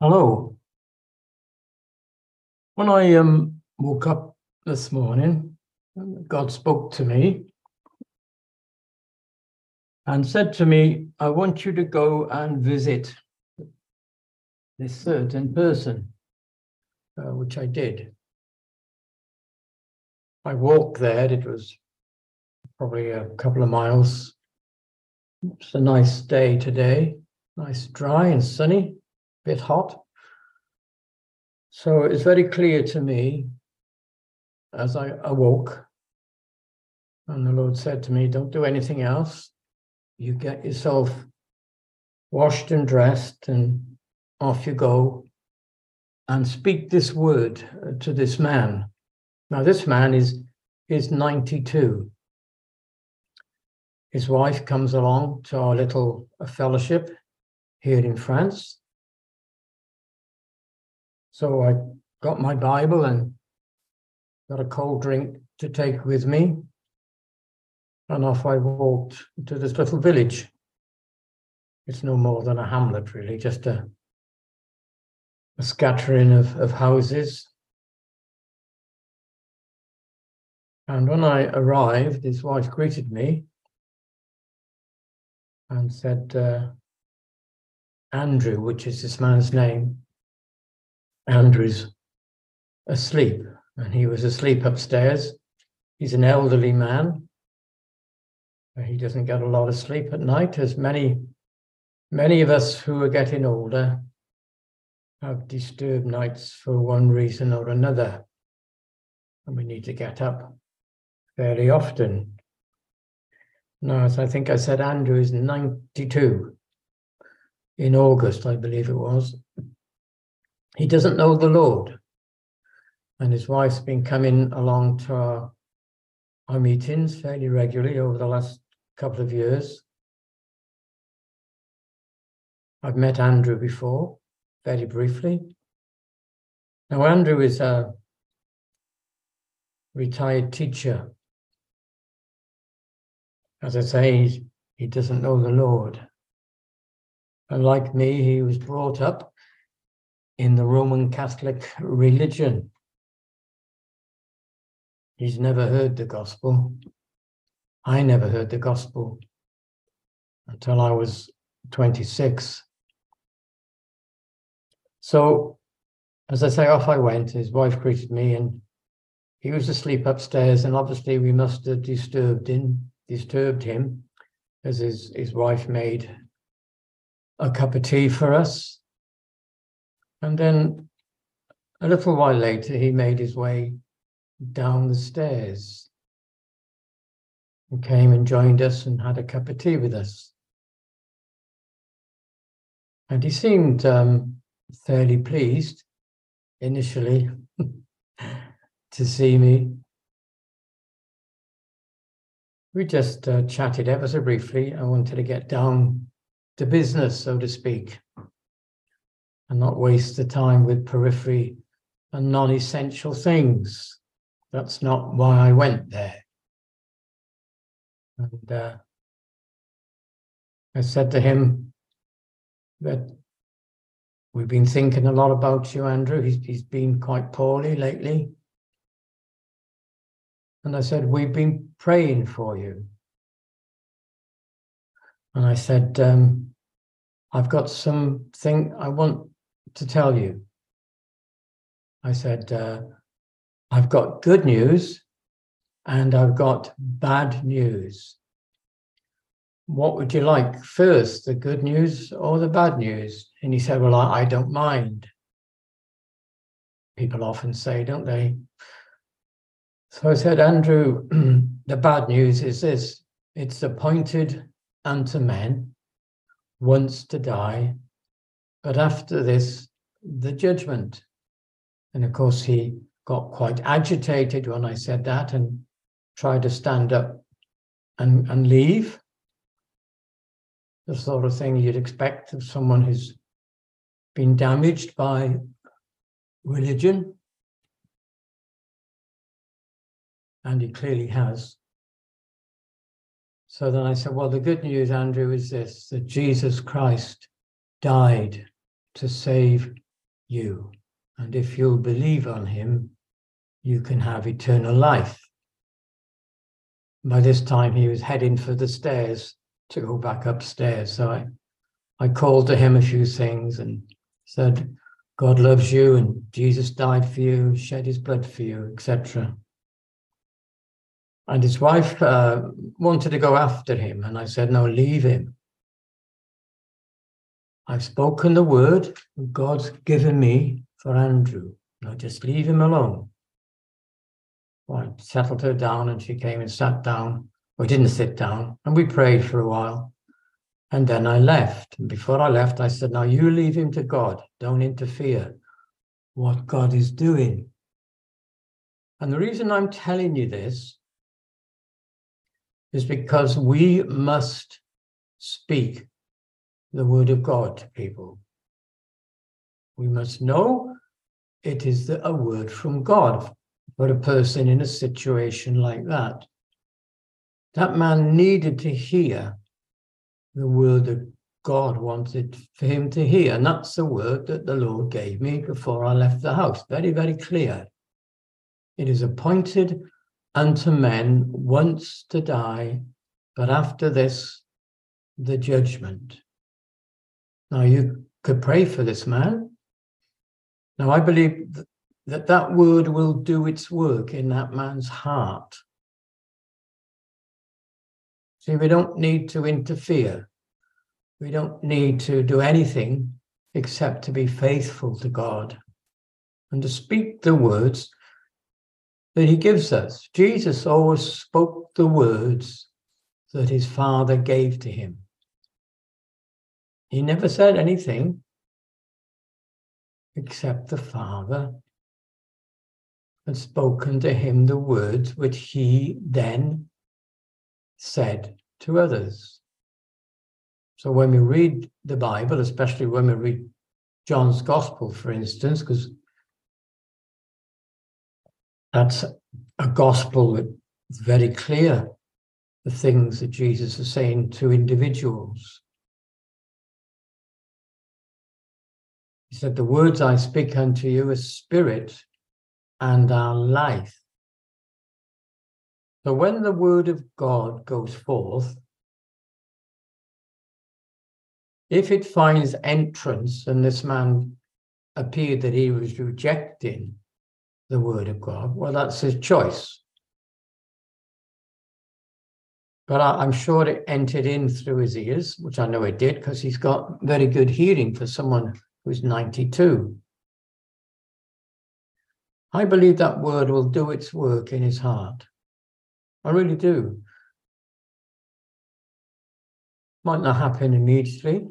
Hello. When I um, woke up this morning, God spoke to me and said to me, I want you to go and visit this certain person, uh, which I did. I walked there, it was probably a couple of miles. It's a nice day today, nice, dry, and sunny bit hot. So it's very clear to me as I awoke, and the Lord said to me, Don't do anything else. You get yourself washed and dressed, and off you go, and speak this word to this man. Now, this man is, is 92. His wife comes along to our little fellowship here in France. So I got my Bible and got a cold drink to take with me. And off I walked to this little village. It's no more than a hamlet, really, just a, a scattering of, of houses. And when I arrived, his wife greeted me and said, uh, Andrew, which is this man's name, Andrew's asleep, and he was asleep upstairs. He's an elderly man. He doesn't get a lot of sleep at night, as many, many of us who are getting older have disturbed nights for one reason or another. And we need to get up fairly often. Now, as I think I said, Andrew is 92 in August, I believe it was he doesn't know the Lord. And his wife's been coming along to our, our meetings fairly regularly over the last couple of years. I've met Andrew before, very briefly. Now, Andrew is a retired teacher. As I say, he doesn't know the Lord. And like me, he was brought up in the Roman Catholic religion. He's never heard the gospel. I never heard the gospel until I was 26. So, as I say, off I went. His wife greeted me, and he was asleep upstairs. And obviously, we must have disturbed him, disturbed him, as his, his wife made a cup of tea for us and then a little while later, he made his way down the stairs and came and joined us and had a cup of tea with us. And he seemed um, fairly pleased initially to see me. We just uh, chatted ever so briefly. I wanted to get down to business, so to speak and not waste the time with periphery and non essential things. That's not why I went there. And uh, I said to him that we've been thinking a lot about you, Andrew. He's, he's been quite poorly lately. And I said, We've been praying for you. And I said, um, I've got something I want to tell you. I said, uh, I've got good news and I've got bad news. What would you like first, the good news or the bad news? And he said, Well, I, I don't mind. People often say, don't they? So I said, Andrew, the bad news is this it's appointed unto men once to die, but after this, the judgment. And of course, he got quite agitated when I said that and tried to stand up and, and leave. The sort of thing you'd expect of someone who's been damaged by religion. And he clearly has. So then I said, Well, the good news, Andrew, is this that Jesus Christ died to save you. And if you'll believe on him, you can have eternal life. By this time, he was heading for the stairs to go back upstairs. So I, I called to him a few things and said, God loves you and Jesus died for you, shed his blood for you, etc. And his wife uh, wanted to go after him. And I said, No, leave him. I've spoken the word God's given me for Andrew. Now just leave him alone. Well, I settled her down and she came and sat down. We didn't sit down and we prayed for a while. And then I left. And before I left, I said, Now you leave him to God. Don't interfere what God is doing. And the reason I'm telling you this is because we must speak the word of God to people. We must know it is the, a word from God for a person in a situation like that. That man needed to hear the word that God wanted for him to hear. And that's the word that the Lord gave me before I left the house. Very, very clear. It is appointed unto men once to die, but after this, the judgment. Now, you could pray for this man. Now, I believe that that word will do its work in that man's heart. See, we don't need to interfere. We don't need to do anything except to be faithful to God and to speak the words that He gives us. Jesus always spoke the words that His Father gave to Him. He never said anything except the Father had spoken to him the words which he then said to others. So when we read the Bible, especially when we read John's Gospel, for instance, because that's a gospel that's very clear the things that Jesus is saying to individuals. He said, The words I speak unto you is spirit and are life. So when the word of God goes forth, if it finds entrance, and this man appeared that he was rejecting the word of God, well, that's his choice. But I, am sure it entered in through his ears, which I know it did because he's got very good hearing for someone who's 92. I believe that word will do its work in his heart. I really do. Might not happen immediately,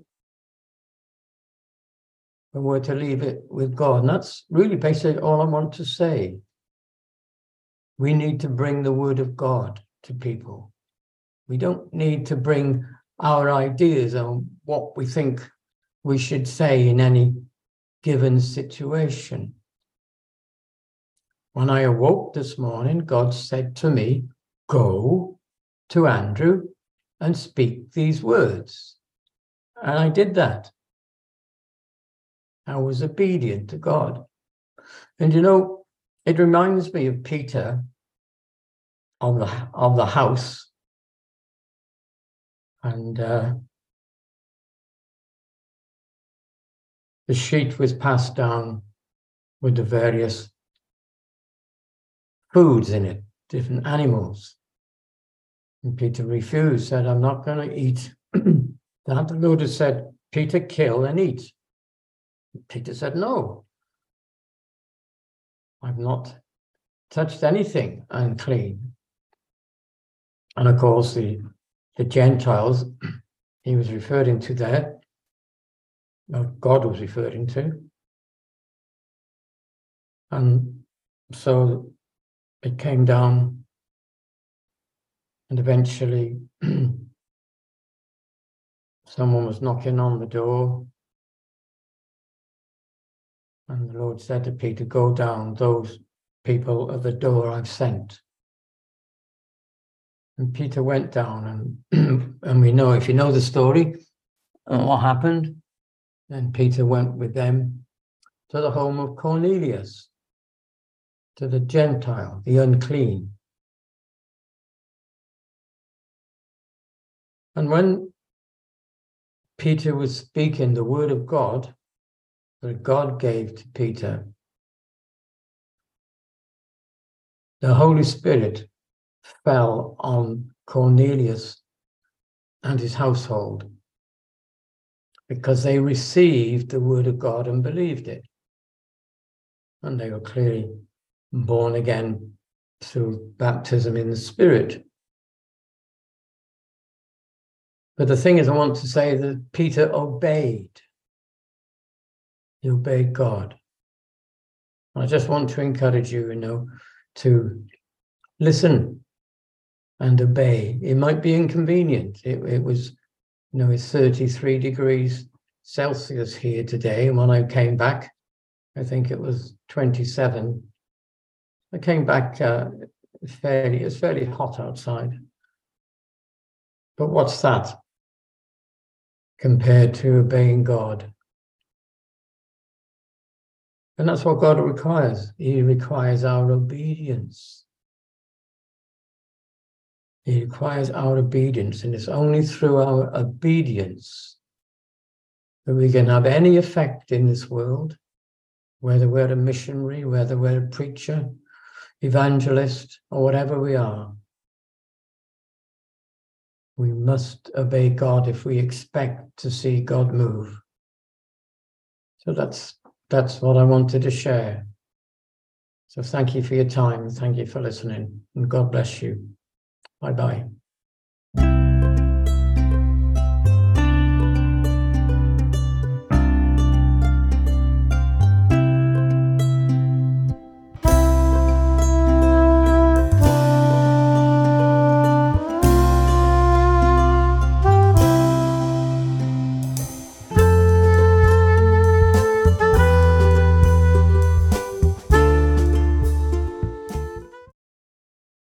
but we're to leave it with God. And that's really basically all I want to say. We need to bring the word of God to people. We don't need to bring our ideas on what we think we should say in any given situation. When I awoke this morning, God said to me, Go to Andrew and speak these words. And I did that. I was obedient to God. And you know, it reminds me of Peter of the, of the house. And uh, the sheet was passed down with the various foods in it, different animals. And Peter refused, said, I'm not going to eat that. The Lord had said, Peter, kill and eat. Peter said, No. I've not touched anything unclean. And of course, the, the Gentiles he was referring to there God was referring to. And so it came down, and eventually someone was knocking on the door. And the Lord said to Peter, Go down, those people at the door I've sent. And Peter went down, and, and we know, if you know the story, uh, what happened, and Peter went with them to the home of Cornelius, to the Gentile, the unclean. And when Peter was speaking the word of God that God gave to Peter, the Holy Spirit fell on Cornelius and his household because they received the word of God and believed it. And they were clearly born again through baptism in the Spirit. But the thing is, I want to say that Peter obeyed. He obeyed God. I just want to encourage you, you know, to listen and obey. It might be inconvenient. It, it was, you know, it's 33 degrees Celsius here today. And when I came back, I think it was 27. I came back uh, fairly, it's fairly hot outside. But what's that compared to obeying God? And that's what God requires. He requires our obedience. He requires our obedience, and it's only through our obedience that we can have any effect in this world, whether we're a missionary, whether we're a preacher, evangelist, or whatever we are. We must obey God if we expect to see God move. So that's that's what I wanted to share. So thank you for your time. Thank you for listening. And God bless you. Bye bye.